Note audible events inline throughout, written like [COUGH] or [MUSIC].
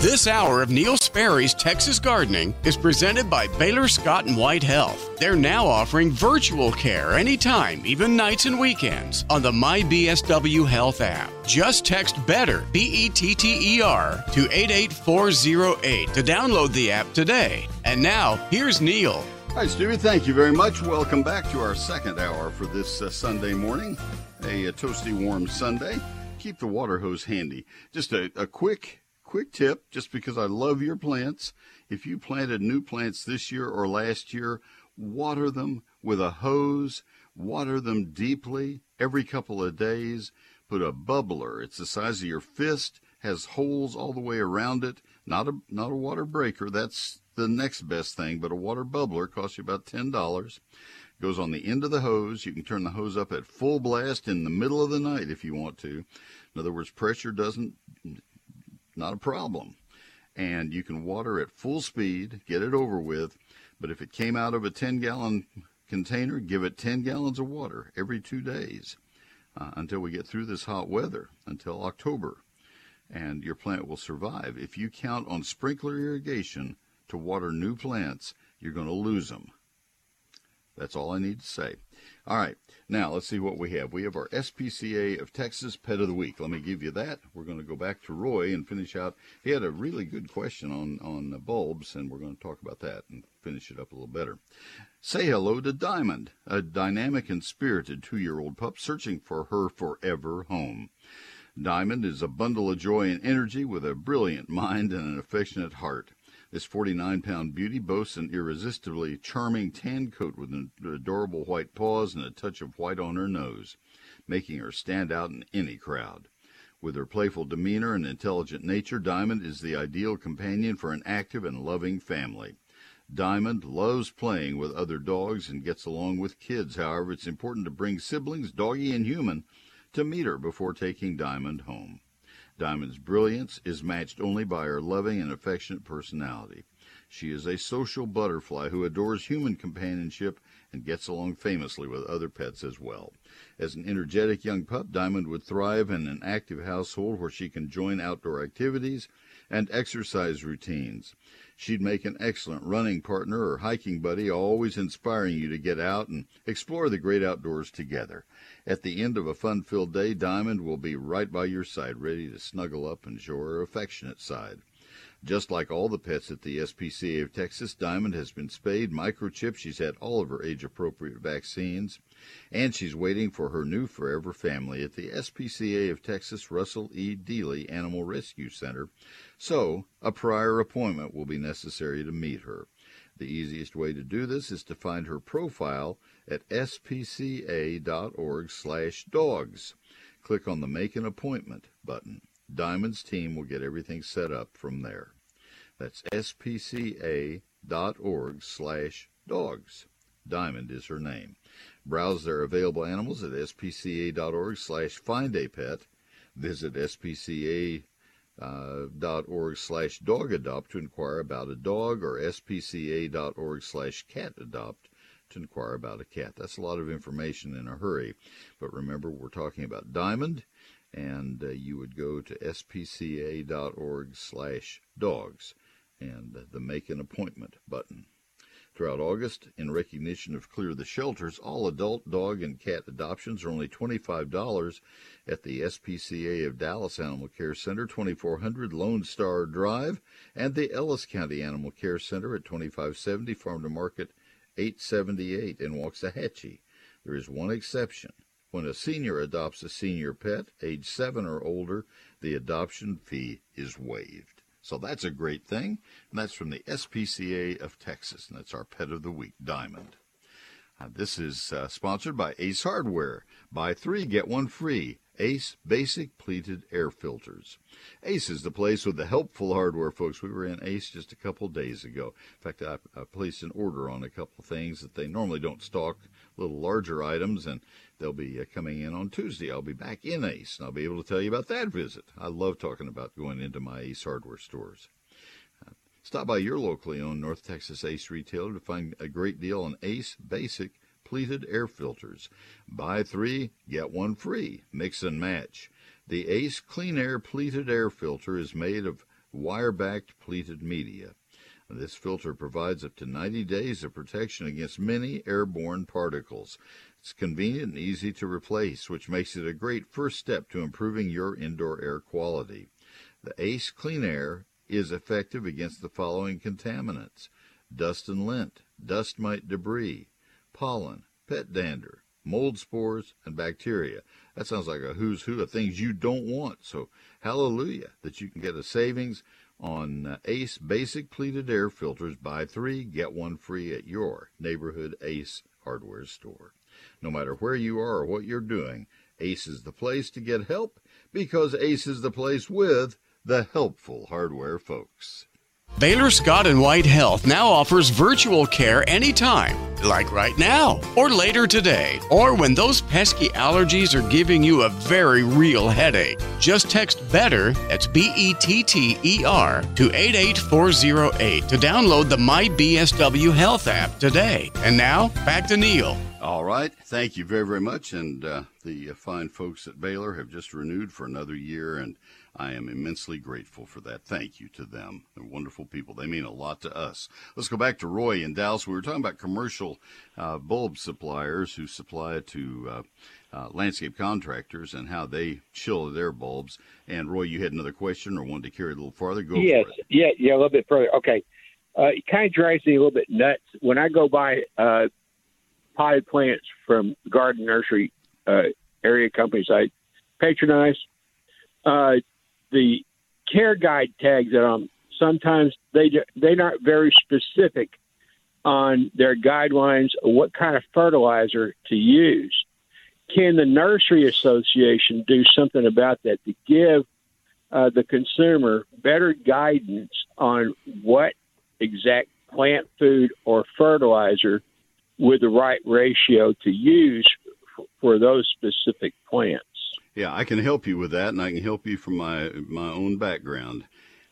This hour of Neil Sperry's Texas Gardening is presented by Baylor Scott and White Health. They're now offering virtual care anytime, even nights and weekends, on the MyBSW Health app. Just text BETTER, B E T T E R, to 88408 to download the app today. And now, here's Neil. Hi, Stevie. Thank you very much. Welcome back to our second hour for this uh, Sunday morning, a, a, toasty, warm Sunday. Keep the water hose handy. Just a, a quick quick tip, just because I love your plants. If you planted new plants this year or last year, water them with a hose, water them deeply every couple of days. Put a bubbler, it's the size of your fist, has holes all the way around it. Not a not a water breaker, that's the next best thing, but a water bubbler costs you about ten dollars. Goes on the end of the hose. You can turn the hose up at full blast in the middle of the night if you want to. In other words, pressure doesn't not a problem. And you can water at full speed, get it over with. But if it came out of a 10 gallon container, give it 10 gallons of water every two days uh, until we get through this hot weather, until October. And your plant will survive. If you count on sprinkler irrigation to water new plants, you're going to lose them. That's all I need to say. All right, now let's see what we have. We have our SPCA of Texas Pet of the Week. Let me give you that. We're going to go back to Roy and finish out. He had a really good question on on the bulbs, and we're going to talk about that and finish it up a little better. Say hello to Diamond, a dynamic and spirited two-year-old pup searching for her forever home. Diamond is a bundle of joy and energy with a brilliant mind and an affectionate heart. This 49 pound beauty boasts an irresistibly charming tan coat with adorable white paws and a touch of white on her nose, making her stand out in any crowd. With her playful demeanor and intelligent nature, Diamond is the ideal companion for an active and loving family. Diamond loves playing with other dogs and gets along with kids. However, it's important to bring siblings, doggy and human, to meet her before taking Diamond home. Diamond's brilliance is matched only by her loving and affectionate personality. She is a social butterfly who adores human companionship and gets along famously with other pets as well. As an energetic young pup, Diamond would thrive in an active household where she can join outdoor activities and exercise routines. She'd make an excellent running partner or hiking buddy, always inspiring you to get out and explore the great outdoors together. At the end of a fun filled day, Diamond will be right by your side, ready to snuggle up and show her affectionate side. Just like all the pets at the SPCA of Texas, Diamond has been spayed, microchipped, she's had all of her age appropriate vaccines, and she's waiting for her new forever family at the SPCA of Texas Russell E. Dealey Animal Rescue Center, so a prior appointment will be necessary to meet her. The easiest way to do this is to find her profile at spca.org/dogs. Click on the Make an Appointment button. Diamond's team will get everything set up from there. That's spca.org/dogs. Diamond is her name. Browse their available animals at spca.org slash findapet. Visit spca uh, slash dog adopt to inquire about a dog or spca.org slash cat adopt to inquire about a cat. That's a lot of information in a hurry. But remember, we're talking about Diamond, and uh, you would go to spca.org slash dogs and the Make an Appointment button. Throughout August, in recognition of Clear the Shelters, all adult dog and cat adoptions are only $25 at the SPCA of Dallas Animal Care Center, 2400 Lone Star Drive, and the Ellis County Animal Care Center at 2570 Farm to Market 878 in Waxahachie. There is one exception. When a senior adopts a senior pet, age 7 or older, the adoption fee is waived. So that's a great thing. And that's from the SPCA of Texas. And that's our pet of the week, Diamond. Uh, this is uh, sponsored by Ace Hardware. Buy three, get one free. Ace Basic Pleated Air Filters. Ace is the place with the helpful hardware, folks. We were in Ace just a couple days ago. In fact, I, I placed an order on a couple things that they normally don't stock, little larger items, and they'll be uh, coming in on Tuesday. I'll be back in Ace, and I'll be able to tell you about that visit. I love talking about going into my Ace hardware stores. Uh, stop by your locally owned North Texas Ace retailer to find a great deal on Ace Basic pleated air filters. Buy three, get one free. Mix and match. The Ace Clean Air pleated air filter is made of wire-backed pleated media. This filter provides up to 90 days of protection against many airborne particles. It's convenient and easy to replace, which makes it a great first step to improving your indoor air quality. The ACE Clean Air is effective against the following contaminants dust and lint, dust mite debris, pollen, pet dander, mold spores, and bacteria. That sounds like a who's who of things you don't want. So, hallelujah that you can get a savings on uh, ACE basic pleated air filters. Buy three, get one free at your neighborhood ACE hardware store. No matter where you are or what you're doing, ACE is the place to get help because ACE is the place with the helpful hardware folks. Baylor Scott and White Health now offers virtual care anytime, like right now, or later today, or when those pesky allergies are giving you a very real headache. Just text BETTER, that's B E T T E R, to 88408 to download the My BSW Health app today. And now, back to Neil. All right. Thank you very, very much. And uh, the fine folks at Baylor have just renewed for another year, and I am immensely grateful for that. Thank you to them. They're wonderful people. They mean a lot to us. Let's go back to Roy in Dallas. We were talking about commercial uh, bulb suppliers who supply to uh, uh, landscape contractors and how they chill their bulbs. And Roy, you had another question or wanted to carry it a little farther? Go yes, for it. Yeah, yeah, a little bit further. Okay. Uh, it kind of drives me a little bit nuts when I go buy uh, potted plants from garden nursery uh, area companies I patronize. Uh, the care guide tags that um sometimes they they're not very specific on their guidelines what kind of fertilizer to use. Can the nursery association do something about that to give uh, the consumer better guidance on what exact plant food or fertilizer with the right ratio to use for those specific plants. Yeah, I can help you with that, and I can help you from my my own background.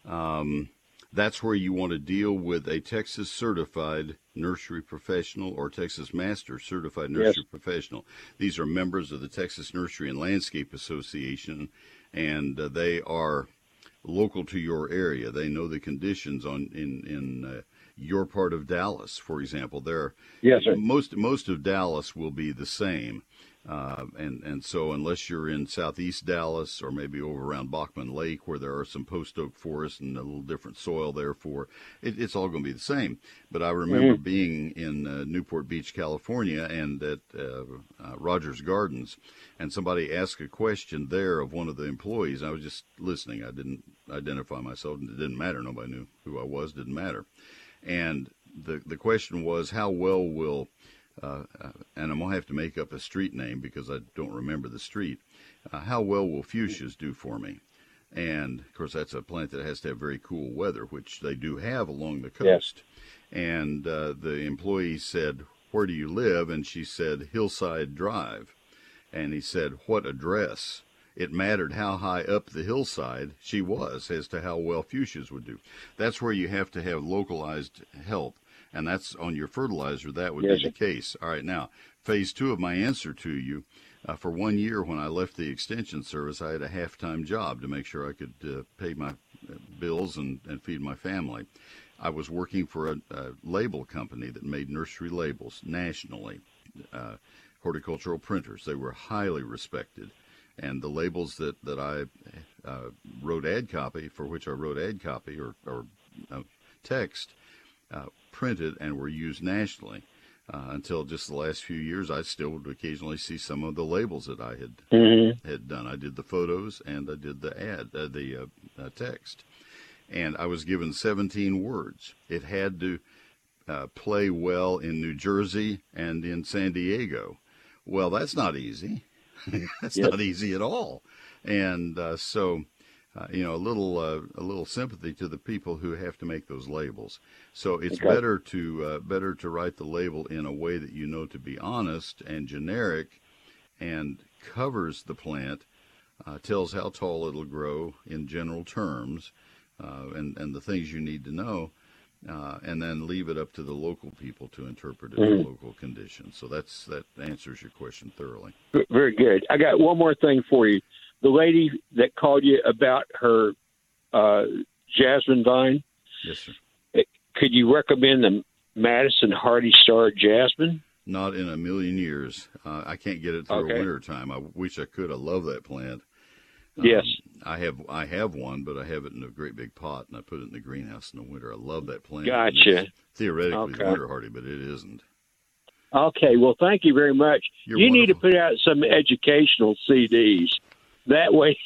Um, that's where you want to deal with a Texas certified nursery professional or Texas Master certified nursery yes. professional. These are members of the Texas Nursery and Landscape Association, and uh, they are local to your area. They know the conditions on in in uh, your part of Dallas, for example. There, yes, sir. most most of Dallas will be the same. Uh, and and so unless you're in southeast Dallas or maybe over around Bachman Lake where there are some post oak forests and a little different soil, therefore it, it's all going to be the same. But I remember mm-hmm. being in uh, Newport Beach, California, and at uh, uh, Rogers Gardens, and somebody asked a question there of one of the employees. I was just listening. I didn't identify myself, and it didn't matter. Nobody knew who I was. Didn't matter. And the the question was, how well will uh, and I'm gonna have to make up a street name because I don't remember the street. Uh, how well will fuchsias do for me? And of course, that's a plant that has to have very cool weather, which they do have along the coast. Yes. And uh, the employee said, "Where do you live?" And she said, "Hillside Drive." And he said, "What address?" It mattered how high up the hillside she was as to how well fuchsias would do. That's where you have to have localized help and that's on your fertilizer. That would yes. be the case. All right, now phase two of my answer to you. Uh, for one year, when I left the extension service, I had a half-time job to make sure I could uh, pay my uh, bills and, and feed my family. I was working for a, a label company that made nursery labels nationally, uh, horticultural printers. They were highly respected. And the labels that, that I uh, wrote ad copy, for which I wrote ad copy or, or uh, text, uh, printed and were used nationally. Uh, until just the last few years, I still would occasionally see some of the labels that I had mm-hmm. had done. I did the photos and I did the ad, uh, the uh, uh text, and I was given 17 words. It had to uh, play well in New Jersey and in San Diego. Well, that's not easy. [LAUGHS] that's yep. not easy at all. And uh, so uh, you know, a little uh, a little sympathy to the people who have to make those labels. So it's okay. better to uh, better to write the label in a way that you know to be honest and generic, and covers the plant, uh, tells how tall it'll grow in general terms, uh, and and the things you need to know. Uh, and then leave it up to the local people to interpret it mm-hmm. in local conditions. So that's that answers your question thoroughly. Very good. I got one more thing for you the lady that called you about her, uh, jasmine vine. Yes, sir. Could you recommend the Madison Hardy Star Jasmine? Not in a million years. Uh, I can't get it through Okay. winter time. I wish I could. I love that plant. yes. I have I have one, but I have it in a great big pot, and I put it in the greenhouse in the winter. I love that plant. Gotcha. Theoretically, it's Okay. winter hardy, but it isn't. Okay. Well, thank you very much. You're you need to put out some educational CDs. That way,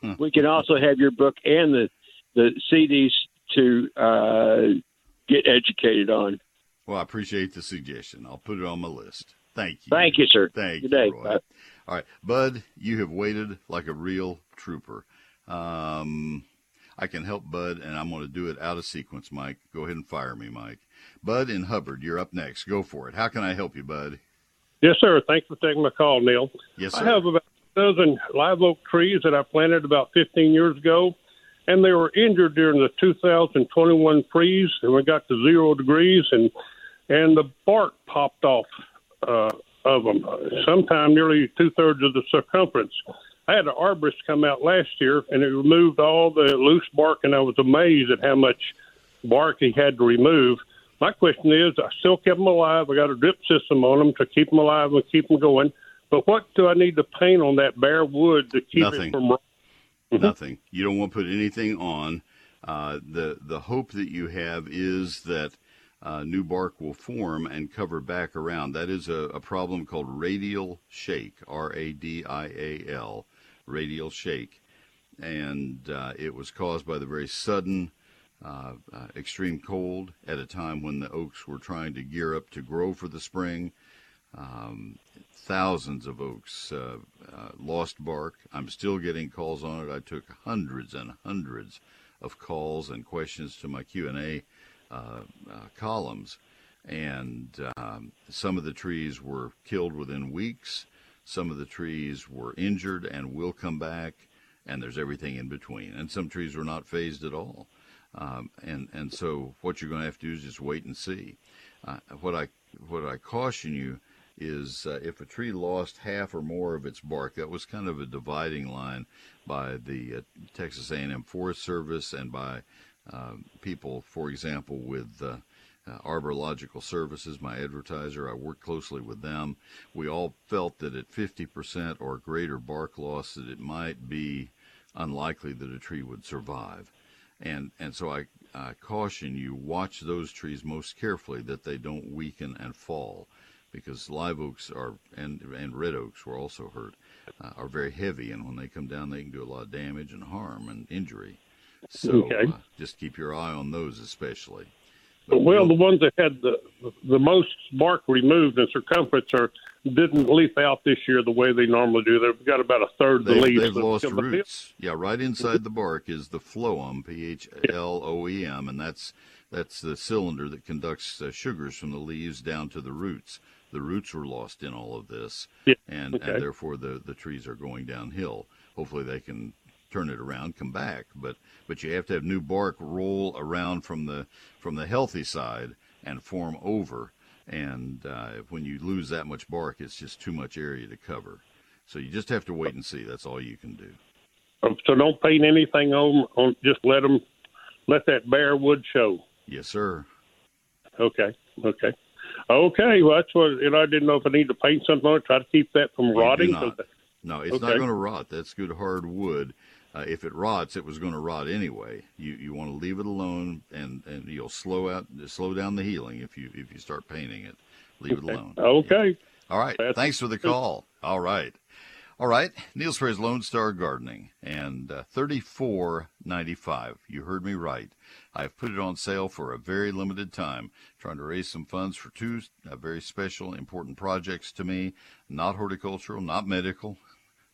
Hmm. we can also have your book and the the CDs to uh, get educated on. Well, I appreciate the suggestion. I'll put it on my list. Thank you. Thank you, sir. Thank Good you, day. Roy. Bye. All right, Bud, you have waited like a real trooper. Um, I can help Bud, and I'm going to do it out of sequence, Mike. Go ahead and fire me, Mike. Bud in Hubbard, you're up next. Go for it. How can I help you, Bud? Yes, sir. Thanks for taking my call, Neil. Yes, I sir. have about a dozen live oak trees that I planted about 15 years ago, and they were injured during the 2021 freeze, and we got to zero degrees, and and the bark popped off uh, of them, sometime nearly two thirds of the circumference. I had an arborist come out last year, and it removed all the loose bark, and I was amazed at how much bark he had to remove. My question is, I still kept them alive. I got a drip system on them to keep them alive and keep them going. But what do I need to paint on that bare wood to keep Nothing. it from? Nothing. You don't want to put anything on. Uh, the the hope that you have is that uh, new bark will form and cover back around. That is a, a problem called radial shake. R A D I A L. Radial shake, and uh, it was caused by the very sudden. Uh, uh, extreme cold at a time when the oaks were trying to gear up to grow for the spring. Um, thousands of oaks uh, uh, lost bark. I'm still getting calls on it. I took hundreds and hundreds of calls and questions to my Q and A uh, uh, columns, and um, some of the trees were killed within weeks. Some of the trees were injured and will come back, and there's everything in between. And some trees were not phased at all. Um, and and so what you're going to have to do is just wait and see. Uh, what I what I caution you is uh, if a tree lost half or more of its bark, that was kind of a dividing line by the uh, Texas A&M Forest Service and by uh, people, for example, with uh, uh, Arborilogical Services, my advertiser. I work closely with them. We all felt that at 50% or greater bark loss, that it might be unlikely that a tree would survive. And and so I, I caution you, watch those trees most carefully that they don't weaken and fall, because live oaks are and and red oaks were also hurt, uh, are very heavy, and when they come down, they can do a lot of damage and harm and injury. So Okay. uh, just keep your eye on those especially. But Well, the ones that had the the most bark removed in circumference are didn't leaf out this year the way they normally do. They've got about a third of the leaves. they've lost roots. Yeah, right inside the bark is the phloem, P H L O E M, and that's that's the cylinder that conducts uh, sugars from the leaves down to the roots. The roots were lost in all of this, Yeah, and okay. and therefore the the trees are going downhill. Hopefully they can turn it around, come back, but but you have to have new bark roll around from the from the healthy side and form over. And uh, when you lose that much bark, it's just too much area to cover. So you just have to wait and see. That's all you can do. So don't paint anything on. on just let them let that bare wood show. Yes, sir. Okay. Okay. Okay. Well, that's what. And I didn't know if I need to paint something on it. Try to keep that from You rotting. No, it's not going to rot. That's good hard wood. Uh, if it rots, it was going to rot anyway. You you want to leave it alone, and, and you'll slow out slow down the healing if you if you start painting it. Leave it alone. Okay. All right. That's- Thanks for the call. All right. All right. Neil Sperry's Lone Star Gardening and uh, thirty four ninety five. You heard me right. I've put it on sale for a very limited time, trying to raise some funds for two uh, very special, important projects to me. Not horticultural, not medical.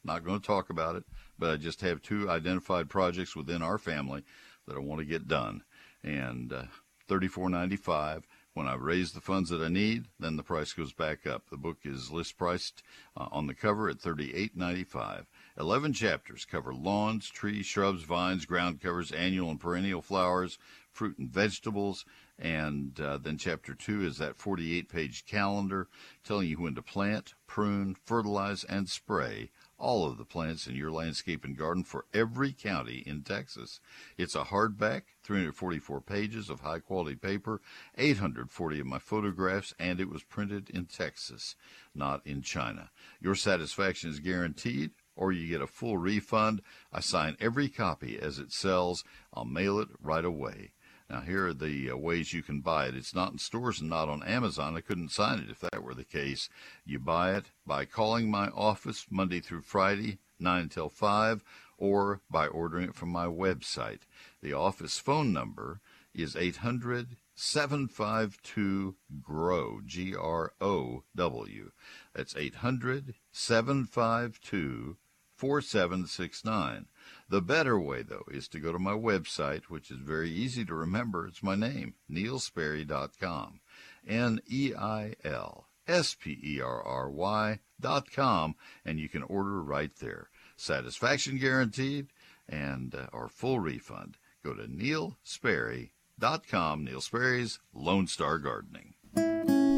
Not going to talk about it, but I just have two identified projects within our family that I want to get done. And uh, thirty-four ninety-five. When I raise the funds that I need, then the price goes back up. The book is list priced uh, on the cover at thirty-eight ninety-five. Eleven chapters cover lawns, trees, shrubs, vines, ground covers, annual and perennial flowers, fruit and vegetables, and uh, then chapter two is that 48 page calendar telling you when to plant, prune, fertilize, and spray all of the plants in your landscape and garden for every county in Texas. It's a hardback, 344 pages of high quality paper, 840 of my photographs, and it was printed in Texas, not in China. Your satisfaction is guaranteed or you get a full refund. I sign every copy as it sells. I'll mail it right away. Now, here are the uh, ways you can buy it. It's not in stores and not on Amazon. I couldn't sign it if that were the case. You buy it by calling my office Monday through Friday, 9 until 5, or by ordering it from my website. The office phone number is 800 752 GROW, G R O W. That's 800 752 4769. The better way, though, is to go to my website, which is very easy to remember. It's my name, neilsperry.com. N E I L S P E R R Y dot com, and you can order right there. Satisfaction guaranteed and uh, or full refund. Go to neilsperry.com, Neil Sperry's Lone Star Gardening.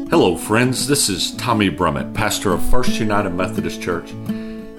Hello, friends. This is Tommy Brummett, pastor of First United Methodist Church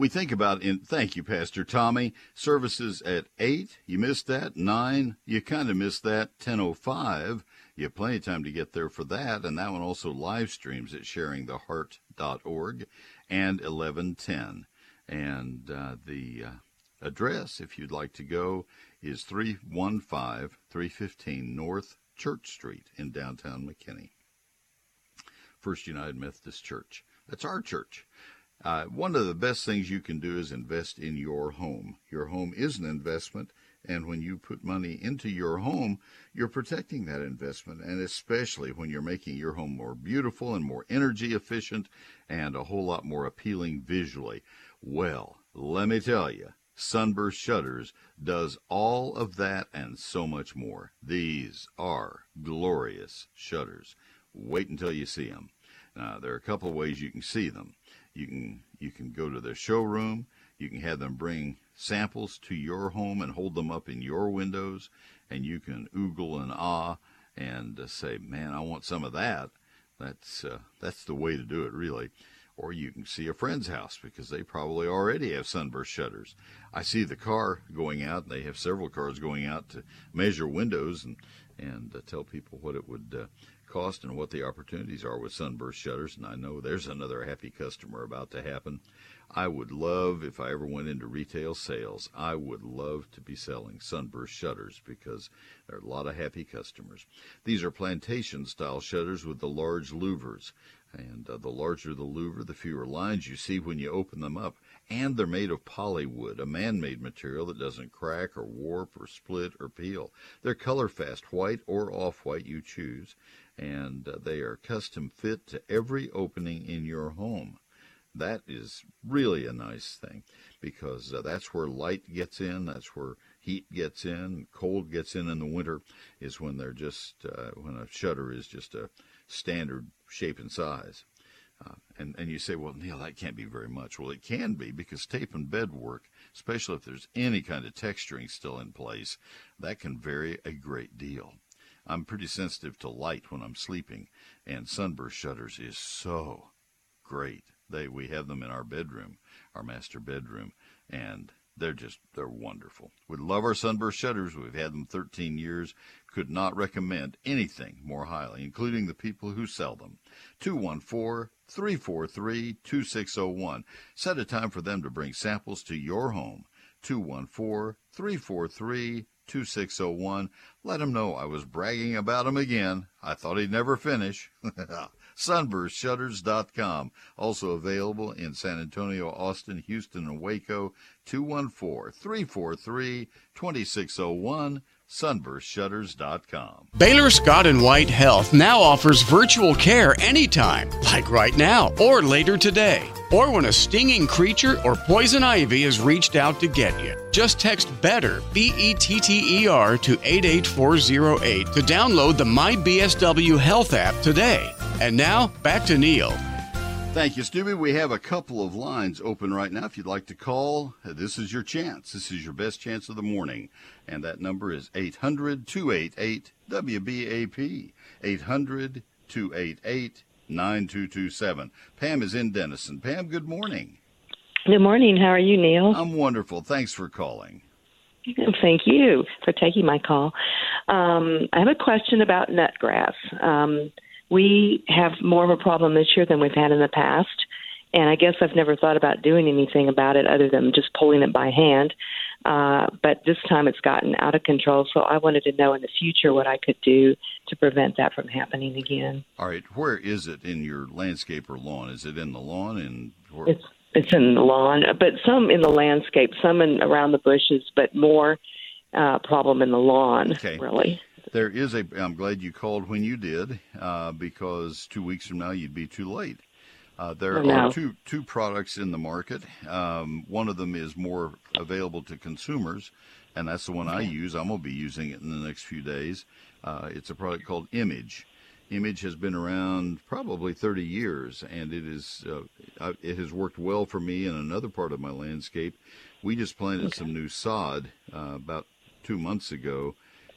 we think about in thank you pastor tommy. Services at 8 you missed that. 9 you kind of missed that. 1005 you have plenty of time to get there for that. And that one also live streams at sharingtheheart.org and 1110 and uh, the uh, address if you'd like to go is 315 315 north church street in downtown mckinney. First united methodist church. That's our church uh, one of the best things you can do is invest in your home. Your home is an investment, and when you put money into your home, you're protecting that investment, and especially when you're making your home more beautiful and more energy efficient and a whole lot more appealing visually. Well, let me tell you, Sunburst Shutters does all of that and so much more. These are glorious shutters. Wait until you see them. Now, there are a couple ways you can see them. You can you can go to their showroom. You can have them bring samples to your home and hold them up in your windows, and you can oogle and ah and uh, say, "Man, I want some of that." That's uh, that's the way to do it, really. Or you can see a friend's house because they probably already have sunburst shutters. I see the car going out. They have several cars going out to measure windows and and uh, tell people what it would uh, cost and what the opportunities are with Sunburst shutters. And I know there's another happy customer about to happen. I would love, if I ever went into retail sales, I would love to be selling Sunburst shutters because there are a lot of happy customers. These are plantation style shutters with the large louvers. And uh, the larger the louver, the fewer lines you see when you open them up. And they're made of polywood, a man made material that doesn't crack or warp or split or peel. They're color fast, white or off white you choose and uh, they are custom fit to every opening in your home. That is really a nice thing because uh, that's where light gets in, that's where heat gets in, cold gets in in the winter is when they're just uh, when a shutter is just a standard shape and size. Uh, and, and you say, well, Neil, that can't be very much. Well, it can be because tape and bed work, especially if there's any kind of texturing still in place, that can vary a great deal. I'm pretty sensitive to light when I'm sleeping, and sunburst shutters is so great. They we have them in our bedroom, our master bedroom, and they're just they're wonderful. We love our sunburst shutters. We've had them 13 years. Could not recommend anything more highly, including the people who sell them. 214 343 2601. Set a time for them to bring samples to your home. 214 343 2601. Let him know I was bragging about him again. I thought he'd never finish. [LAUGHS] SunburstShutters.com. Also available in San Antonio, Austin, Houston, and Waco. 214 343 2601 sunburstshutters.com. Baylor Scott and White Health now offers virtual care anytime, like right now or later today. or when a stinging creature or poison ivy has reached out to get you. Just text BETTER, B E T T E R, to 88408 to download the MyBSW Health app today. And now, back to Neil. Thank you, Stubby. We have a couple of lines open right now. If you'd like to call, this is your chance. This is your best chance of the morning. And that number is 800 288 WBAP. 800 288 9227. Pam is in Denison. Pam, good morning. Good morning. How are you, Neil? I'm wonderful. Thanks for calling. Thank you for taking my call. Um, I have a question about nutgrass. Um, we have more of a problem this year than we've had in the past. And I guess I've never thought about doing anything about it other than just pulling it by hand. Uh, but this time it's gotten out of control. So I wanted to know in the future what I could do to prevent that from happening again. All right. Where is it in your landscape or lawn? Is it in the lawn? And where... it's it's in the lawn, but some in the landscape, some in around the bushes, but more uh, problem in the lawn. Okay. Really. There is a. I'm glad you called when you did, uh, because two weeks from now you'd be too late. Uh, there Oh, no. are two two products in the market. Um, one of them is more available to consumers, and that's the one I use. I'm going to be using it in the next few days. Uh, it's a product called Image. Image has been around probably 30 years, and it is uh, it has worked well for me in another part of my landscape. We just planted some new sod uh, about two months ago,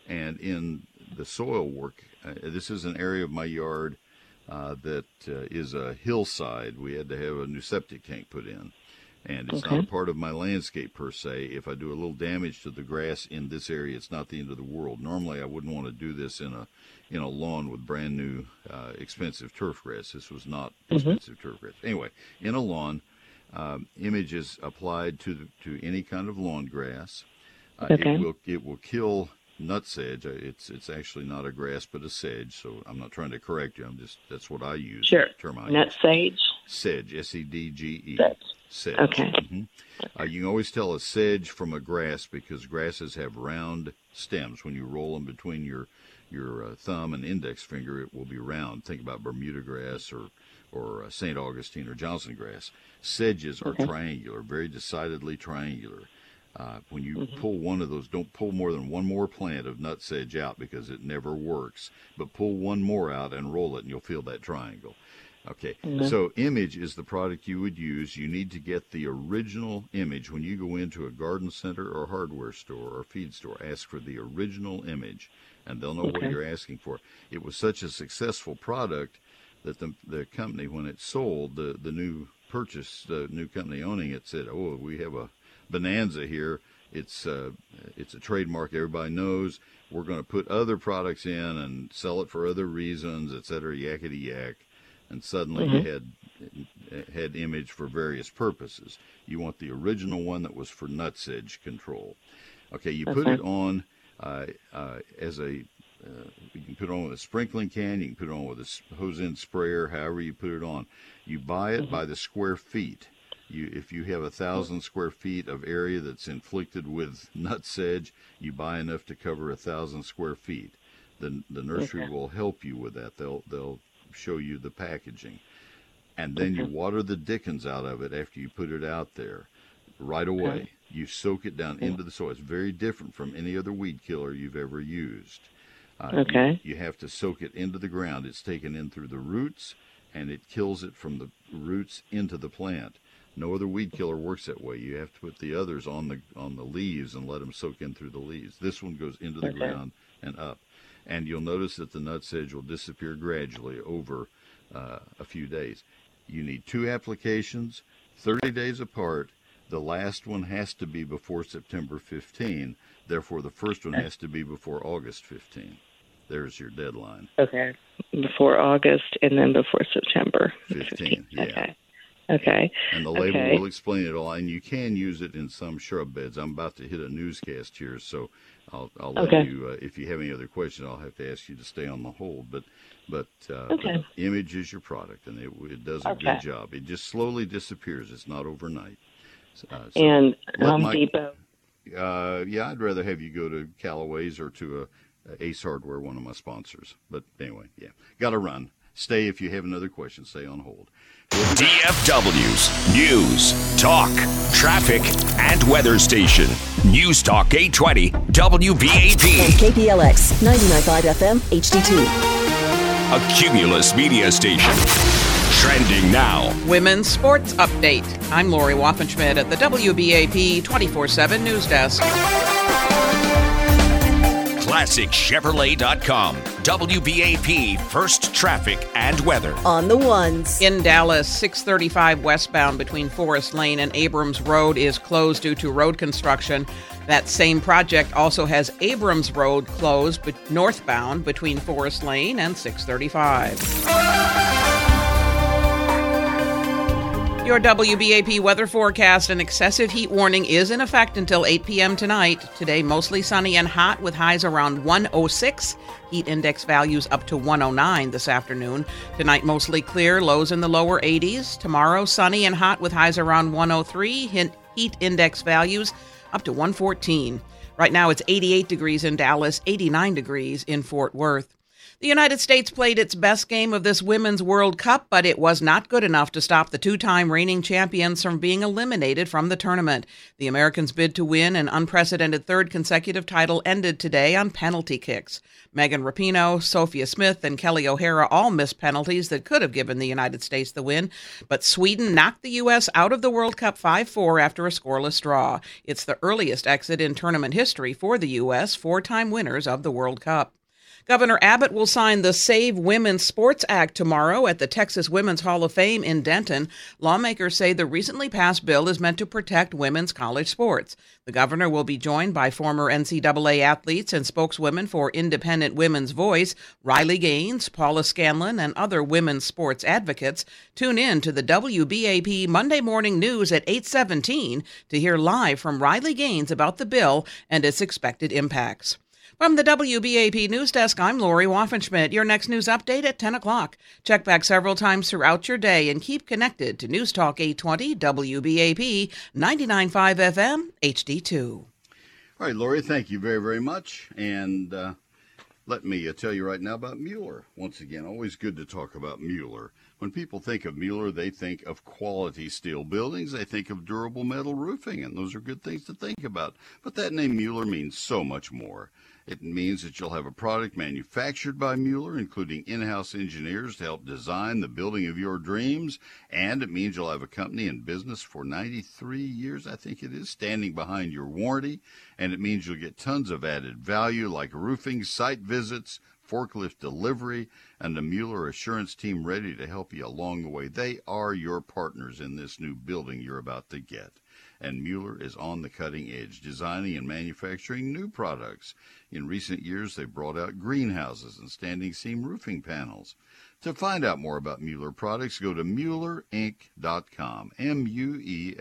and in the soil work, uh, this is an area of my yard uh, that uh, is a hillside. We had to have a new septic tank put in, and it's not a part of my landscape per se. If I do a little damage to the grass in this area, it's not the end of the world. Normally, I wouldn't want to do this in a in a lawn with brand new uh, expensive turf grass. This was not expensive turf grass. Anyway, in a lawn, um, image is applied to the, to any kind of lawn grass. Uh, Okay. It will it will kill nut sedge. It's it's actually not a grass but a sedge. So I'm not trying to correct you. I'm just that's what I use. Sure. the Term I Nut use. sage. sedge. S e d g e. Sedge. Sedge. Okay. Mhm. Uh, you can always tell a sedge from a grass because grasses have round stems. When you roll them between your your uh, thumb and index finger, it will be round. Think about Bermuda grass or or uh, St. Augustine or Johnson grass. Sedges are triangular, very decidedly triangular. Uh, when you pull one of those, don't pull more than one more plant of nut sedge out because it never works. But pull one more out and roll it, and you'll feel that triangle. Okay, so image is the product you would use. You need to get the original image when you go into a garden center or hardware store or feed store. Ask for the original image, and they'll know what you're asking for. It was such a successful product that the the company, when it sold, the the new purchase, the new company owning it said, "Oh, we have a bonanza here. It's uh, it's a trademark everybody knows. We're going to put other products in and sell it for other reasons, et cetera, yakety yak." And suddenly you had had image for various purposes. You want the original one that was for nut sedge control. Okay, you put Okay. it on uh, uh, as a uh, you can put it on with a sprinkling can. You can put it on with a hose-in sprayer. However you put it on, you buy it by the square feet. You, if you have a thousand square feet of area that's inflicted with nut sedge, you buy enough to cover a thousand square feet. The the nursery Okay. will help you with that. They'll they'll show you the packaging, and then you water the dickens out of it after you put it out there. Right away, you soak it down into the soil. It's very different from any other weed killer you've ever used. Uh, you- Okay. You, have to soak it into the ground. It's taken in through the roots, and it kills it from the roots into the plant. No other weed killer works that way. You have to put the others on the on the leaves and let them soak in through the leaves. This one goes into the Okay. ground and up, and you'll notice that the nut sedge will disappear gradually over uh, a few days. You need two applications, 30 days apart. The last one has to be before September 15. Therefore, the first one has to be before August 15. There's your deadline. Okay. Before August and then before September 15, yeah. Okay. Okay. And the label Okay. will explain it all. And you can use it in some shrub beds. I'm about to hit a newscast here, so I'll, I'll let you. Uh, if you have any other questions, I'll have to ask you to stay on the hold. But but, uh, Okay. but Image is your product, and it, it does a Okay. good job. It just slowly disappears. It's not overnight. Uh, so, And Home Mike- Depot. uh, yeah, I'd rather have you go to Calloway's or to a, a Ace Hardware, one of my sponsors. But anyway, yeah, got to run. Stay if you have another question. Stay on hold. DFW's News, Talk, Traffic, and Weather Station. News Talk 820 WBAP. And KPLX 99.5 FM HD2. A Cumulus media station. Trending now. Women's Sports Update. I'm Lori Waffenschmidt at the WBAP 24 7 News Desk. ClassicChevrolet.com. WBAP First Traffic and Weather. On the ones. In Dallas, 635 westbound between Forest Lane and Abrams Road is closed due to road construction. That same project also has Abrams Road closed but northbound between Forest Lane and 635. Your WBAP weather forecast an excessive heat warning is in effect until 8 p.m. tonight. Today, mostly sunny and hot with highs around 106. Heat index values up to 109 this afternoon. Tonight, mostly clear, lows in the lower 80s. Tomorrow, sunny and hot with highs around 103. Heat index values up to 114. Right now, it's 88 degrees in Dallas, 89 degrees in Fort Worth. The United States played its best game of this Women's World Cup, but it was not good enough to stop the two time reigning champions from being eliminated from the tournament. The Americans' bid to win an unprecedented third consecutive title ended today on penalty kicks. Megan Rapinoe, Sophia Smith, and Kelly O'Hara all missed penalties that could have given the United States the win, but Sweden knocked the U.S. out of the World Cup 5 4 after a scoreless draw. It's the earliest exit in tournament history for the U.S., four time winners of the World Cup. Governor Abbott will sign the Save Women's Sports Act tomorrow at the Texas Women's Hall of Fame in Denton. Lawmakers say the recently passed bill is meant to protect women's college sports. The governor will be joined by former NCAA athletes and spokeswomen for Independent Women's Voice, Riley Gaines, Paula Scanlon, and other women's sports advocates. Tune in to the WBAP Monday Morning News at 817 to hear live from Riley Gaines about the bill and its expected impacts. From the WBAP News Desk, I'm Lori Waffenschmidt. Your next news update at 10 o'clock. Check back several times throughout your day and keep connected to News Talk 820 WBAP 99.5 FM HD2. All right, Lori, thank you very, very much. And uh, let me uh, tell you right now about Mueller. Once again, always good to talk about Mueller. When people think of Mueller, they think of quality steel buildings. They think of durable metal roofing, and those are good things to think about. But that name Mueller means so much more. It means that you'll have a product manufactured by Mueller, including in house engineers to help design the building of your dreams. And it means you'll have a company in business for 93 years, I think it is, standing behind your warranty. And it means you'll get tons of added value like roofing, site visits, forklift delivery, and the Mueller assurance team ready to help you along the way. They are your partners in this new building you're about to get and Mueller is on the cutting edge, designing and manufacturing new products. In recent years, they've brought out greenhouses and standing seam roofing panels. To find out more about Mueller products, go to MuellerInc.com, M-U-E-L-L-E-R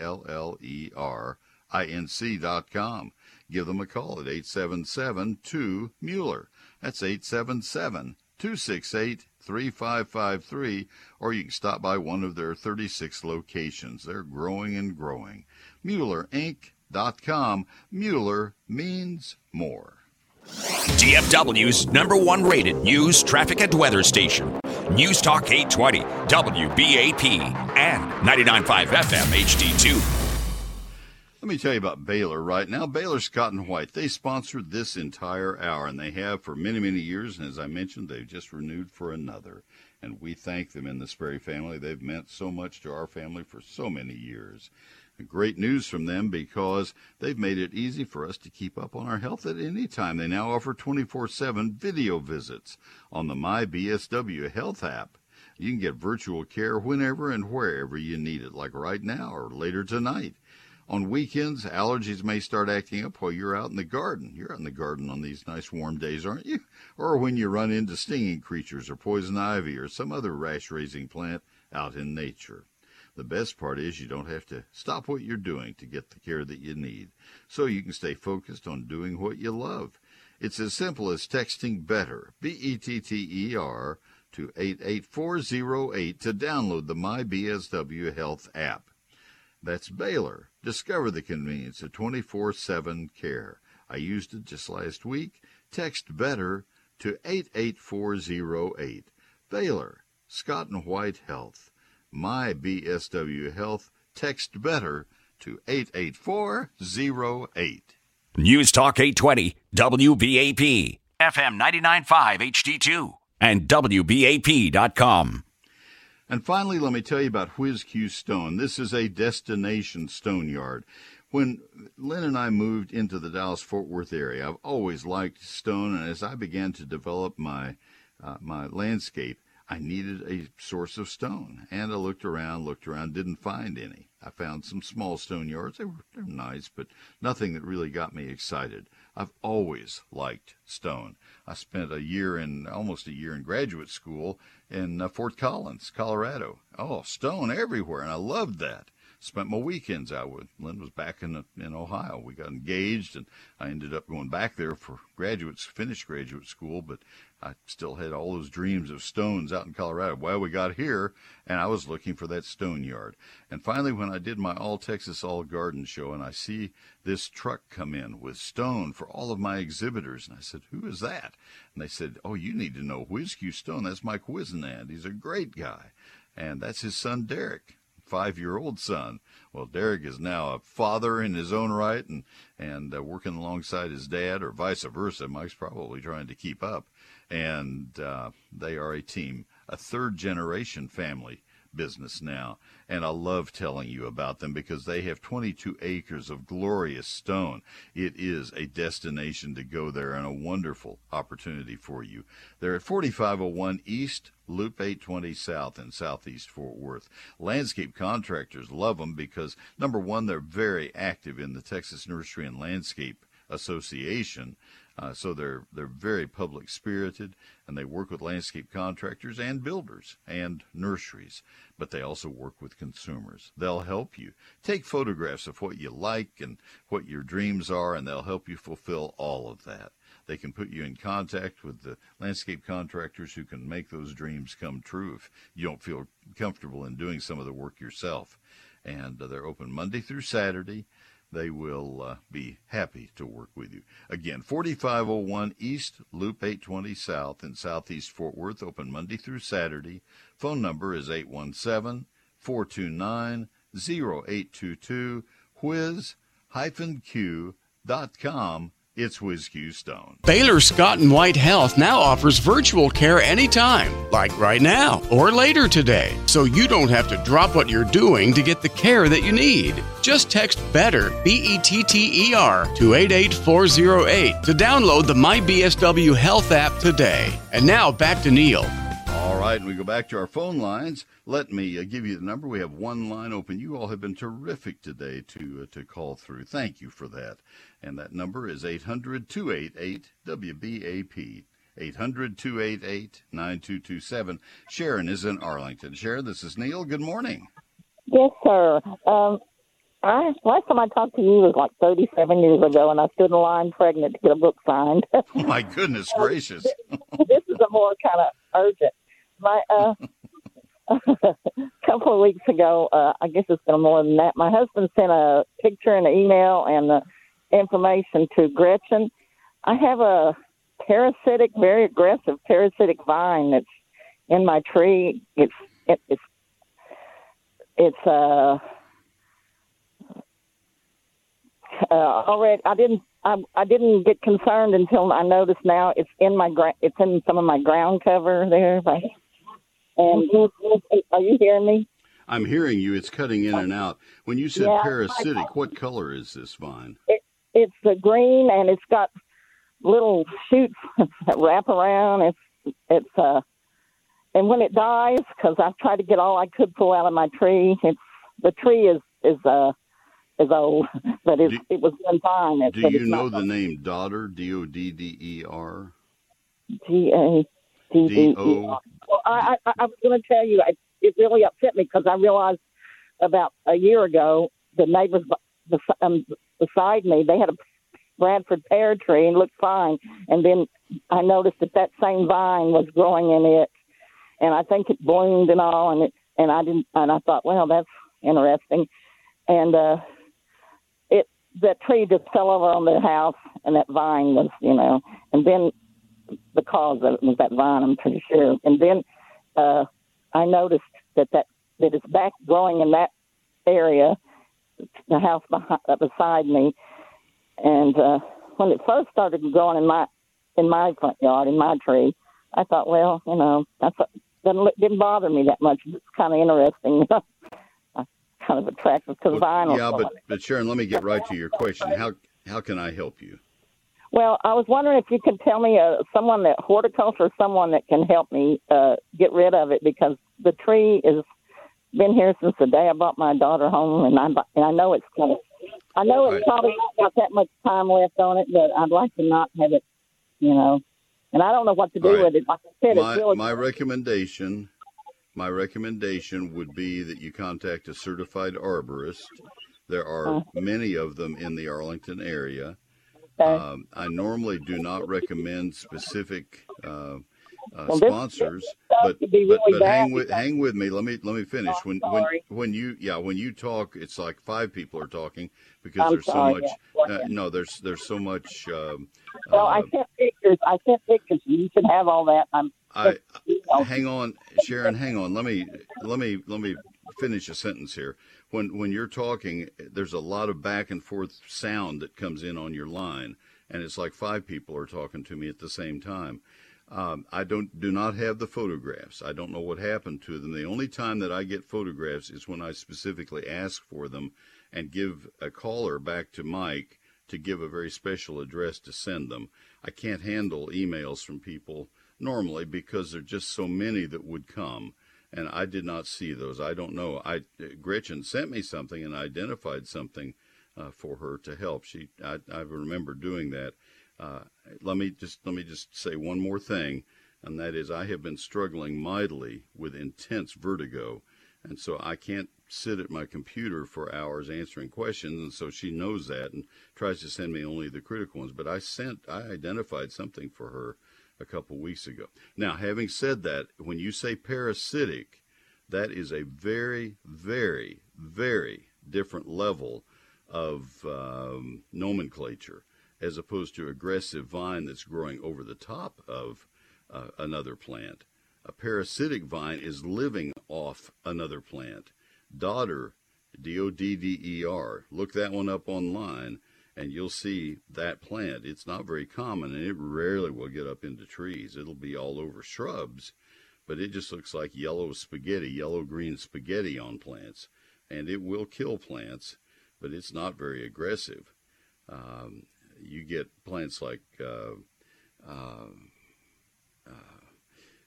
I-N-C.com. Give them a call at 877-2-MUELLER. That's 877 268 3553, or you can stop by one of their 36 locations. They're growing and growing. MuellerInc.com. Mueller means more. DFW's number one rated news, traffic, and weather station. News Talk 820, WBAP, and 99.5 FM HD2. Let me tell you about Baylor right now. Baylor Scott and White, they sponsored this entire hour, and they have for many, many years. And as I mentioned, they've just renewed for another. And we thank them in the Sperry family. They've meant so much to our family for so many years. Great news from them because they've made it easy for us to keep up on our health at any time. They now offer 24 7 video visits on the MyBSW Health app. You can get virtual care whenever and wherever you need it, like right now or later tonight. On weekends, allergies may start acting up while you're out in the garden. You're out in the garden on these nice warm days, aren't you? Or when you run into stinging creatures or poison ivy or some other rash raising plant out in nature. The best part is you don't have to stop what you're doing to get the care that you need, so you can stay focused on doing what you love. It's as simple as texting BETTER, B E T T E R, to 88408 to download the MyBSW Health app. That's Baylor. Discover the convenience of 24 7 care. I used it just last week. Text BETTER to 88408. Baylor Scott and White Health. My BSW Health. Text better to 88408. News Talk 820, WBAP, FM 99.5 HD2, and WBAP.com. And finally, let me tell you about Whiz Q Stone. This is a destination stone yard. When Lynn and I moved into the Dallas Fort Worth area, I've always liked stone, and as I began to develop my uh, my landscape, I needed a source of stone. And I looked around, looked around, didn't find any. I found some small stone yards. They were, they were nice, but nothing that really got me excited. I've always liked stone. I spent a year in, almost a year in graduate school in uh, Fort Collins, Colorado. Oh, stone everywhere, and I loved that spent my weekends out with. Lynn was back in in Ohio. We got engaged, and I ended up going back there for graduates, finished graduate school. But I still had all those dreams of stones out in Colorado. Well, we got here, and I was looking for that stone yard. And finally, when I did my All Texas All Garden show, and I see this truck come in with stone for all of my exhibitors, and I said, "Who is that?" And they said, "Oh, you need to know Q Stone. That's Mike Whisenand. He's a great guy." And that's his son Derek five year old son. Well, Derek is now a father in his own right and, and uh, working alongside his dad, or vice versa. Mike's probably trying to keep up. And uh, they are a team, a third generation family business now. And I love telling you about them because they have 22 acres of glorious stone. It is a destination to go there and a wonderful opportunity for you. They're at 4501 East, Loop 820 South in Southeast Fort Worth. Landscape contractors love them because, number one, they're very active in the Texas Nursery and Landscape Association. Uh, so they're they're very public spirited, and they work with landscape contractors and builders and nurseries. But they also work with consumers. They'll help you take photographs of what you like and what your dreams are, and they'll help you fulfill all of that. They can put you in contact with the landscape contractors who can make those dreams come true if you don't feel comfortable in doing some of the work yourself. And uh, they're open Monday through Saturday they will uh, be happy to work with you. Again, 4501 East, Loop 820 South in Southeast Fort Worth, open Monday through Saturday. Phone number is 817 429 0822. Whiz-Q.com it's WhizQ Stone. Baylor Scott and White Health now offers virtual care anytime, like right now or later today, so you don't have to drop what you're doing to get the care that you need. Just text BETTER, B E T T E R, to 88408 to download the MyBSW Health app today. And now back to Neil. And we go back to our phone lines. Let me uh, give you the number. We have one line open. You all have been terrific today to uh, to call through. Thank you for that. And that number is 800 288 WBAP. 800 288 9227. Sharon is in Arlington. Sharon, this is Neil. Good morning. Yes, sir. Um, I last time I talked to you was like 37 years ago, and I stood in line pregnant to get a book signed. oh [LAUGHS] my goodness [LAUGHS] gracious! this is a more kind of urgent my uh, a [LAUGHS] couple of weeks ago, uh, I guess it's been more than that. My husband sent a picture and an email and the information to Gretchen. I have a parasitic, very aggressive parasitic vine that's in my tree. It's it, it's it's uh, uh already. I didn't I I didn't get concerned until I noticed now it's in my gra- it's in some of my ground cover there. Right and are you hearing me? I'm hearing you. It's cutting in and out. When you said yeah, parasitic, what color is this vine? It, it's the green, and it's got little shoots [LAUGHS] that wrap around. It's it's uh, and when it dies, because I've tried to get all I could pull out of my tree. It's the tree is is uh is old, [LAUGHS] but it it was one fine. do you know the name Dodder? D O D D E R. G A D D E R. Well, I, I, was going to tell you, I, it really upset me because I realized about a year ago the neighbors um, beside me they had a Bradford pear tree and looked fine, and then I noticed that that same vine was growing in it, and I think it bloomed and all, and it and I didn't, and I thought, well, that's interesting, and uh, it that tree just fell over on the house, and that vine was, you know, and then the cause of it was that vine, I'm pretty sure. And then uh, I noticed that that that it's back growing in that area, the house behind, uh, beside me, and uh, when it first started growing in my in my front yard in my tree, I thought, well, you know, that's didn't didn't bother me that much. It's [LAUGHS] kind of interesting. kind of attractive to well, vinyl. Yeah, but but Sharon, let me get right to your question. How how can I help you? Well, I was wondering if you could tell me uh, someone that horticulture, someone that can help me uh, get rid of it because the tree is been here since the day I brought my daughter home, and I and I know it's kind of, I know it's probably not got that much time left on it, but I'd like to not have it, you know, and I don't know what to do right. with it. Like I said, my, it's really my recommendation my recommendation would be that you contact a certified arborist. There are uh, many of them in the Arlington area. Um, I normally do not recommend specific uh, uh, well, sponsors, but but, really but hang with hang with me. Let me let me finish. When when when you yeah when you talk, it's like five people are talking because I'm there's sorry, so much. Yeah. Uh, no, there's there's so much. Um, well, I uh, sent pictures. I sent pictures. You can have all that. I'm I hang on, Sharon. Hang on. Let me let me let me finish a sentence here. When when you're talking, there's a lot of back and forth sound that comes in on your line, and it's like five people are talking to me at the same time. Um, I don't do not have the photographs. I don't know what happened to them. The only time that I get photographs is when I specifically ask for them and give a caller back to Mike to give a very special address to send them. I can't handle emails from people normally because there are just so many that would come and I did not see those. I don't know. I Gretchen sent me something and identified something uh, for her to help. She I, I remember doing that. Uh, let me just let me just say one more thing, and that is I have been struggling mightily with intense vertigo, and so I can't sit at my computer for hours answering questions, and so she knows that and tries to send me only the critical ones. But I sent I identified something for her a couple weeks ago. Now, having said that, when you say parasitic, that is a very, very, very different level of um, nomenclature as opposed to aggressive vine that's growing over the top of uh, another plant. A parasitic vine is living off another plant. Dodder, D O D D E R, look that one up online and you'll see that plant. It's not very common, and it rarely will get up into trees. It'll be all over shrubs, but it just looks like yellow spaghetti, yellow green spaghetti on plants, and it will kill plants, but it's not very aggressive. Um, you get plants like uh, uh, uh,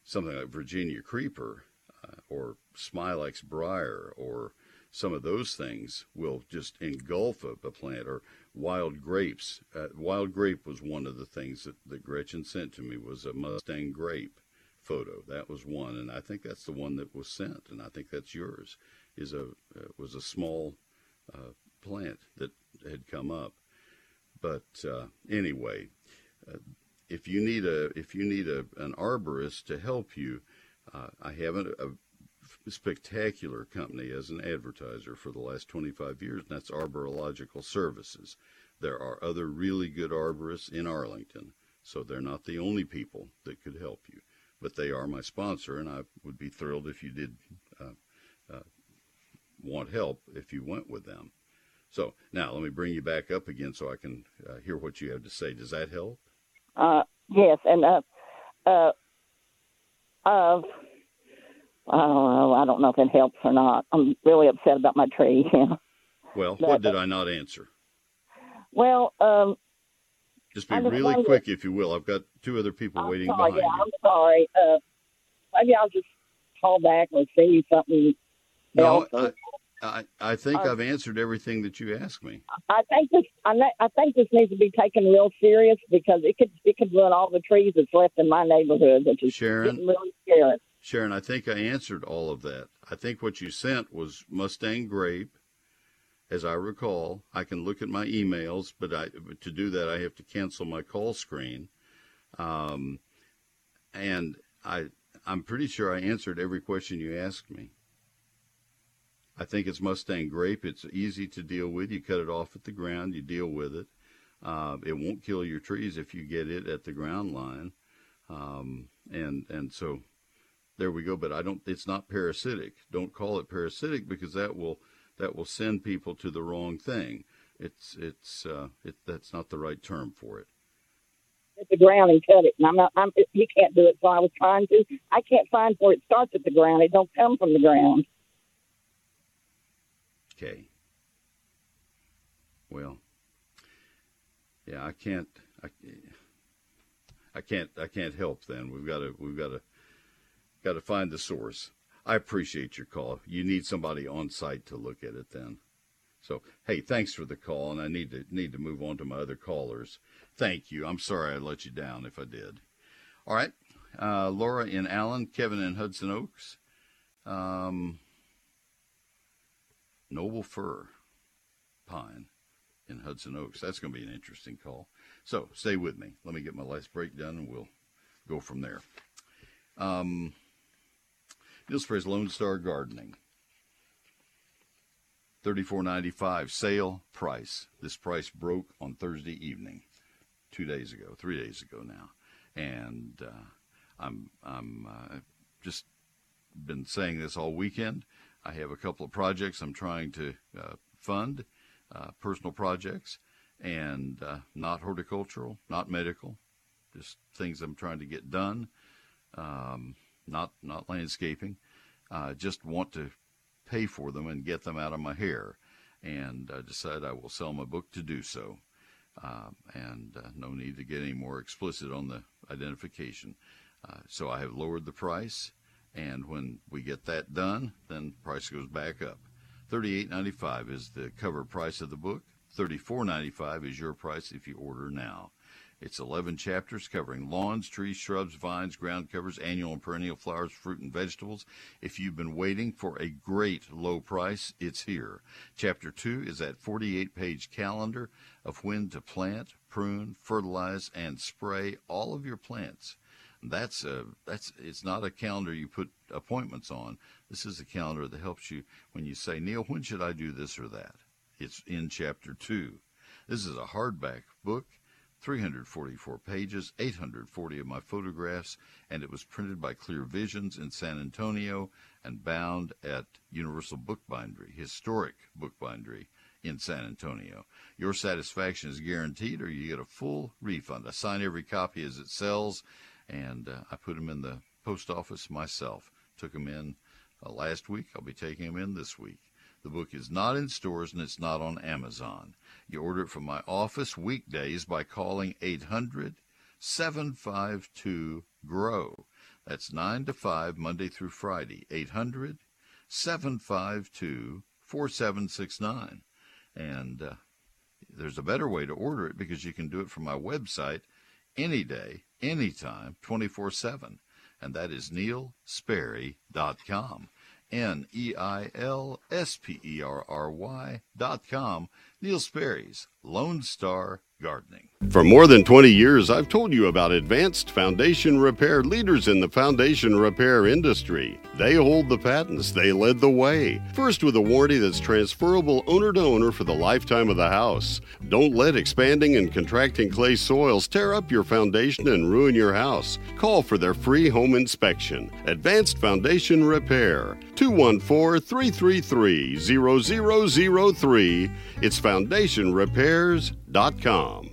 something like Virginia creeper uh, or Smilax briar or some of those things will just engulf a, a plant or wild grapes. Uh, wild grape was one of the things that, that Gretchen sent to me was a Mustang grape photo. That was one, and I think that's the one that was sent, and I think that's yours. Is a uh, was a small uh, plant that had come up, but uh, anyway, uh, if you need a if you need a an arborist to help you, uh, I have a, a spectacular company as an advertiser for the last 25 years, and that's Arborilogical Services. There are other really good arborists in Arlington, so they're not the only people that could help you. But they are my sponsor, and I would be thrilled if you did uh, uh, want help if you went with them. So now let me bring you back up again so I can uh, hear what you have to say. Does that help? Uh, yes, and uh, uh, uh, I don't know. I don't know if it helps or not. I'm really upset about my tree. [LAUGHS] Yeah. Well, but, what did I not answer? Well, um, just be really wondered, quick, if you will. I've got two other people I'm waiting sorry, behind yeah, you. I'm sorry. Uh, maybe I'll just call back and see something. No, I, I, I think I've answered everything that you asked me. I think this I, I think this needs to be taken real serious because it could it could ruin all the trees that's left in my neighborhood, which is Sharon, really scary. Sharon, I think I answered all of that. I think what you sent was Mustang grape, as I recall. I can look at my emails, but I, to do that, I have to cancel my call screen. Um, and I, I'm pretty sure I answered every question you asked me. I think it's Mustang grape. It's easy to deal with. You cut it off at the ground, you deal with it. Uh, it won't kill your trees if you get it at the ground line. Um, and and so there we go. But I don't. It's not parasitic. Don't call it parasitic because that will that will send people to the wrong thing. It's it's uh, it, that's not the right term for it. At the ground and cut it, and I'm not. I'm. You can't do it. So I was trying to. I can't find where it starts at the ground. It don't come from the ground. Okay. Well, yeah, I can't. I, I can't. I can't help. Then we've got to. We've got to. Got to find the source. I appreciate your call. You need somebody on site to look at it. Then. So hey, thanks for the call, and I need to need to move on to my other callers. Thank you. I'm sorry I let you down if I did. All right, uh, Laura in Allen, Kevin in Hudson Oaks, um, Noble Fir Pine in Hudson Oaks. That's going to be an interesting call. So stay with me. Let me get my last break done, and we'll go from there. Um, Neil Sperry's Lone Star Gardening. Thirty-four ninety-five sale price. This price broke on Thursday evening, two days ago, three days ago now, and uh, I'm I'm uh, just been saying this all weekend. I have a couple of projects I'm trying to uh, fund, uh, personal projects, and uh, not horticultural, not medical, just things I'm trying to get done. Um, not not landscaping. I just want to pay for them and get them out of my hair. And I decide I will sell my book to do so. Uh, and uh, no need to get any more explicit on the identification. Uh, so I have lowered the price, and when we get that done, then price goes back up. Thirty-eight ninety-five is the cover price of the book. Thirty-four ninety-five is your price if you order now. It's 11 chapters covering lawns, trees, shrubs, vines, ground covers, annual and perennial flowers, fruit, and vegetables. If you've been waiting for a great low price, it's here. Chapter 2 is that 48 page calendar of when to plant, prune, fertilize, and spray all of your plants. That's a, that's it's not a calendar you put appointments on. This is a calendar that helps you when you say, Neil, when should I do this or that? It's in chapter two. This is a hardback book. 344 pages, 840 of my photographs, and it was printed by Clear Visions in San Antonio and bound at Universal Bookbindery, historic bookbindery in San Antonio. Your satisfaction is guaranteed, or you get a full refund. I sign every copy as it sells, and uh, I put them in the post office myself. Took them in uh, last week. I'll be taking them in this week. The book is not in stores and it's not on Amazon. You order it from my office weekdays by calling 800 752 GROW. That's 9 to 5, Monday through Friday. 800 752 4769. And uh, there's a better way to order it because you can do it from my website any day, anytime, 24 7. And that is neilsperry.com. N E I L S P E R R Y dot com. Neil Sperry's Lone Star Gardening. For more than 20 years, I've told you about Advanced Foundation Repair, leaders in the foundation repair industry. They hold the patents, they led the way. First, with a warranty that's transferable owner to owner for the lifetime of the house. Don't let expanding and contracting clay soils tear up your foundation and ruin your house. Call for their free home inspection. Advanced Foundation Repair, 214 333 0003. It's foundationrepairs.com.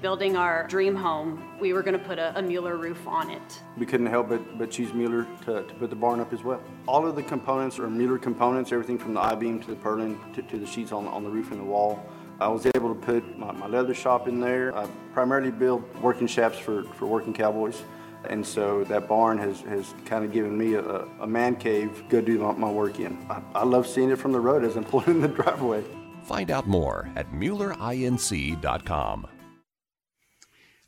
Building our dream home, we were going to put a, a Mueller roof on it. We couldn't help but, but choose Mueller to, to put the barn up as well. All of the components are Mueller components, everything from the I-beam to the purlin to, to the sheets on, on the roof and the wall. I was able to put my, my leather shop in there. I primarily build working shafts for, for working cowboys. And so that barn has, has kind of given me a, a man cave to do my, my work in. I, I love seeing it from the road as I'm [LAUGHS] pulling in the driveway. Find out more at MuellerINC.com.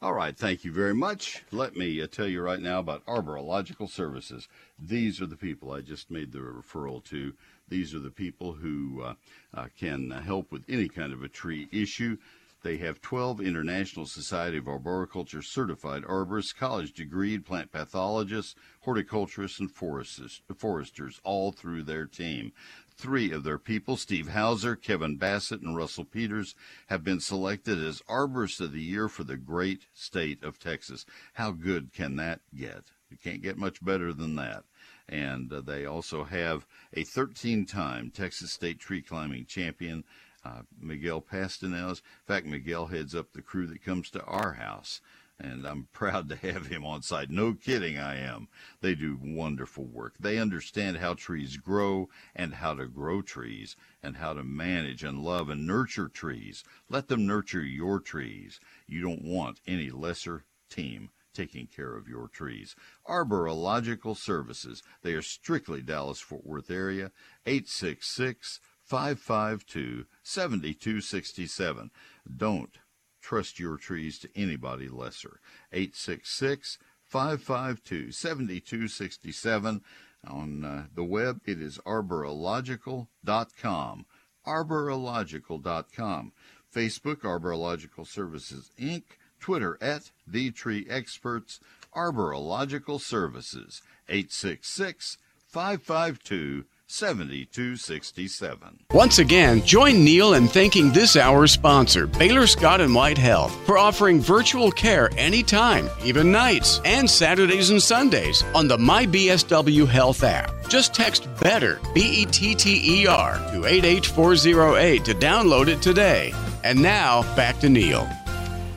All right, thank you very much. Let me uh, tell you right now about Arborilogical Services. These are the people I just made the referral to. These are the people who uh, uh, can help with any kind of a tree issue. They have 12 International Society of Arboriculture certified arborists, college degreed plant pathologists, horticulturists, and foresters, foresters all through their team. Three of their people, Steve Houser, Kevin Bassett, and Russell Peters, have been selected as Arborists of the Year for the great state of Texas. How good can that get? You can't get much better than that. And uh, they also have a 13 time Texas State tree climbing champion, uh, Miguel Pastanez. In fact, Miguel heads up the crew that comes to our house and I'm [LAUGHS] proud to have him on site. No kidding, I am. They do wonderful work. They understand how trees grow and how to grow trees and how to manage and love and nurture trees. Let them nurture your trees. You don't want any lesser team taking care of your trees. Arborilogical Services. They are strictly Dallas Fort Worth area. 866 552 7267. Don't trust your trees to anybody lesser. 866 552 7267. On uh, the web, it is arborilogical.com. Arborilogical.com. Facebook, Arborilogical Services Inc. Twitter at The Tree Experts. Arborilogical Services. 866 552 7267. Once again, join Neil in thanking this hour's sponsor, Baylor Scott and White Health, for offering virtual care anytime, even nights, and Saturdays and Sundays on the MyBSW Health app. Just text BETTER, B E T T E R, to 88408 to download it today. And now, back to Neil.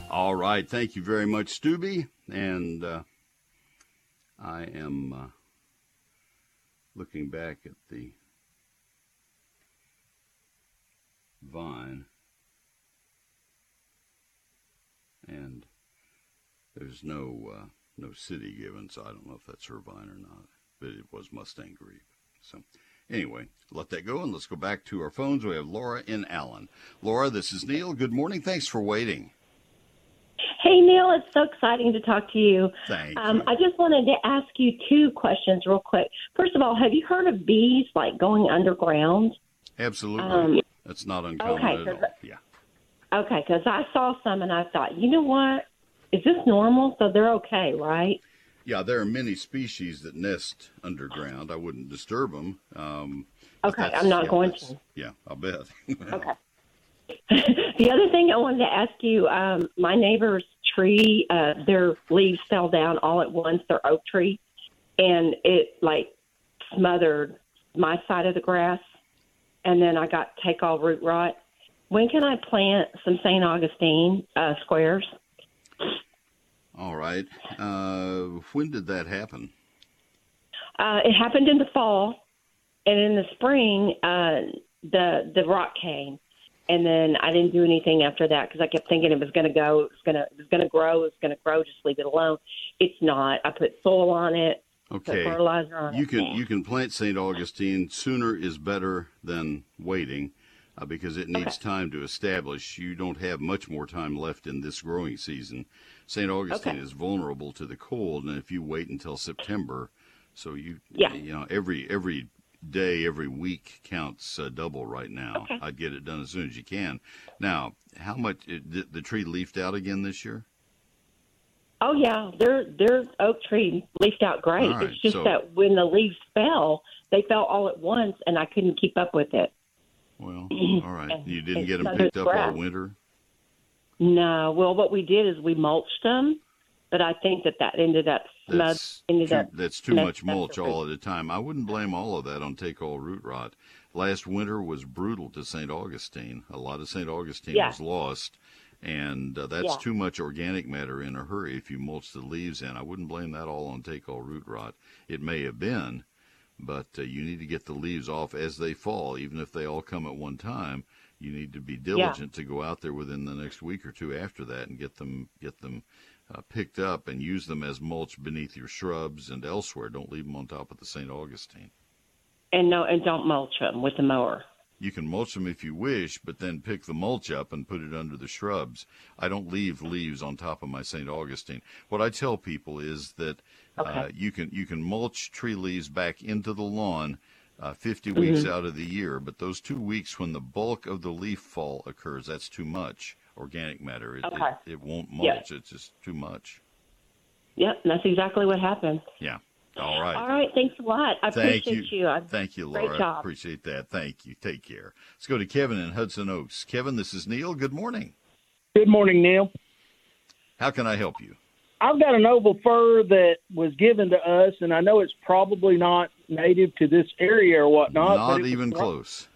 All right. Thank you very much, Stubby. And uh, I am. Uh, looking back at the vine and there's no uh, no city given so I don't know if that's her vine or not but it was Mustang grape so. Anyway let that go and let's go back to our phones. We have Laura in Allen. Laura this is Neil. Good morning. Thanks for waiting Hey, Neil, it's so exciting to talk to you. Thank um, I just wanted to ask you two questions real quick. First of all, have you heard of bees like going underground? Absolutely. Um, That's not uncommon okay, at all. Yeah. Okay, because I saw some and I thought, you know what? Is this normal? So they're okay, right? Yeah, there are many species that nest underground. I wouldn't disturb them. Um, Okay, I'm not yeah, going to. Yeah, I'll bet. [LAUGHS] Okay. The other thing I wanted to ask you, um, my neighbor's tree, uh, their leaves fell down all at once, their oak tree, and it like smothered my side of the grass, and then I got take all root rot. When can I plant some St. Augustine uh, squares? All right. Uh, when did that happen? Uh, it happened in the fall, and in the spring, uh, the the rock came, and then I didn't do anything after that because I kept thinking it was going to go, it was going to, it was going to grow, it was going to grow. Just leave it alone. It's not. I put soil on it, Okay. put fertilizer on You it. can you can plant St. Augustine sooner is better than waiting uh, because it needs time to establish. You don't have much more time left in this growing season. St. Augustine Okay. is vulnerable to the cold, and if you wait until September, so you Yeah. you know every every day every week counts uh, double right now. Okay. I'd get it done as soon as you can. Now, how much it, the, tree leafed out again this year? Oh yeah, their their oak tree leafed out great. Right, it's just so- that when the leaves fell, they fell all at once, and I couldn't keep up with it. Well, [CLEARS THROAT] all right. And- You didn't get them so picked up all winter. No, well, what we did is we mulched them, but I think that that ended up That's too, up that's too much mulch all at a time. I wouldn't blame all of that on take all root rot. Last winter was brutal to St. Augustine. A lot of St. Augustine Yeah. was lost, and uh, that's Yeah. too much organic matter in a hurry if you mulch the leaves in. I wouldn't blame that all on take all root rot. It may have been, but uh, you need to get the leaves off as they fall, even if they all come at one time. You need to be diligent to go out there within the next week or two after that and get them get them uh, picked up and use them as mulch beneath your shrubs and elsewhere. Don't leave them on top of the St. Augustine. and no, and don't mulch them with the mower. You can mulch them if you wish, but then pick the mulch up and put it under the shrubs. I don't leave leaves on top of my St. Augustine. What I tell people is that uh, you can you can mulch tree leaves back into the lawn uh, 50 weeks Mhm. out of the year, but those two weeks when the bulk of the leaf fall occurs, that's too much organic matter. It, Okay. it, it won't Yeah. mulch. It's just too much. Yep, that's exactly what happened. Yeah. All right. All right, thanks a lot. I Thank appreciate you. you. Thank you, Laura. Great Laura. job. Appreciate that. Thank you. Take care. Let's go to Kevin in Hudson Oaks. Kevin, this is Neil. Good morning. Good morning, Neil. How can I help you? I've got an oval fir that was given to us, and I know it's probably not native to this area or whatnot. Not even close.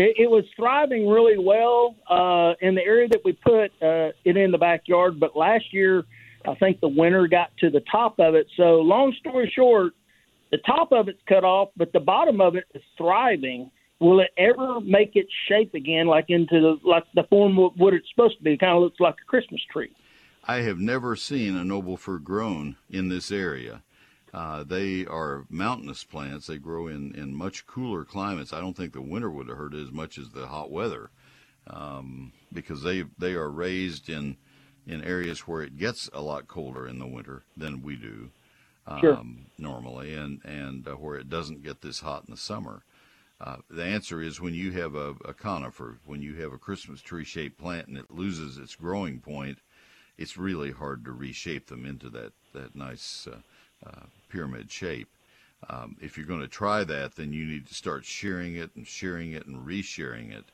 It, it, was thriving really well uh, in the area that we put uh, it in the backyard. But last year, I think the winter got to the top of it. So, long story short, the top of it's cut off, but the bottom of it is thriving. Will it ever make its shape again, like into the like the form of what it's supposed to be? It kind of looks like a Christmas tree. I have never seen a noble fir grown in this area. Uh, they are mountainous plants. They grow in, in much cooler climates. I don't think the winter would have hurt as much as the hot weather, um, because they they are raised in in areas where it gets a lot colder in the winter than we do um, sure. normally, and and uh, where it doesn't get this hot in the summer. Uh, the answer is when you have a, a conifer, when you have a Christmas tree shaped plant and it loses its growing point, it's really hard to reshape them into that that nice uh, pyramid shape. Um, if you're going to try that, then you need to start shearing it and shearing it and reshearing it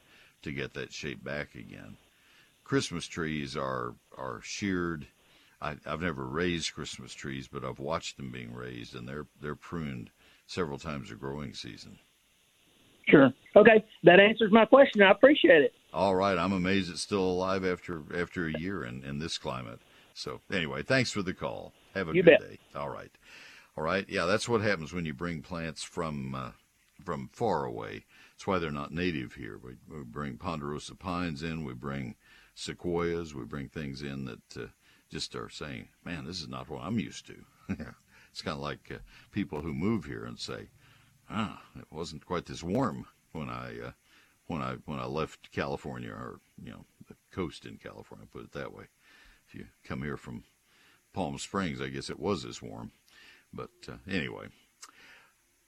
to get that shape back again. Christmas trees are are sheared. I, have never raised Christmas trees, but I've watched them being raised, and they're they're pruned several times a growing season. Sure. Okay, that answers my question. I appreciate it. All right, I'm amazed it's still alive after after a year in, in this climate. So anyway, thanks for the call. Have a you good bet. day. All right. All right. Yeah, that's what happens when you bring plants from uh, from far away. That's why they're not native here. We, we, bring ponderosa pines in. We bring sequoias. We bring things in that uh, just are saying, "Man, this is not what I'm used to." [LAUGHS] it's kind of like uh, people who move here and say, "Ah, it wasn't quite this warm when I uh, when I when I left California or you know the coast in California." Put it that way. If you come here from Palm Springs, I guess it was this warm. But uh, anyway.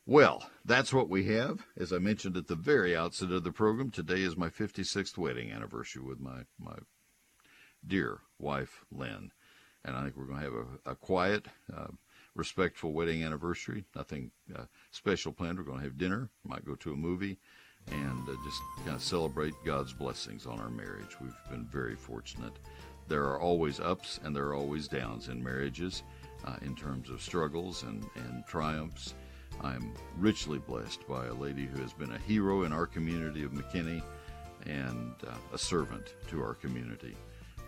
Well, that's what we have. As I mentioned at the very outset of the program, today is my 56th wedding anniversary with my, my dear wife, Lynn. And I think we're going to have a, a quiet, uh, respectful wedding anniversary. Nothing uh, special planned. We're going to have dinner, might go to a movie, and uh, just kind of celebrate God's blessings on our marriage. We've been very fortunate. There are always ups and there are always downs in marriages uh, in terms of struggles and, and triumphs. I'm richly blessed by a lady who has been a hero in our community of McKinney and uh, a servant to our community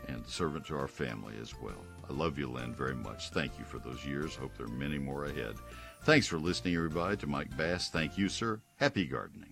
and servant to our family as well. I love you, Lynn, very much. Thank you for those years. Hope there are many more ahead. Thanks for listening, everybody, to Mike Bass. Thank you, sir. Happy gardening.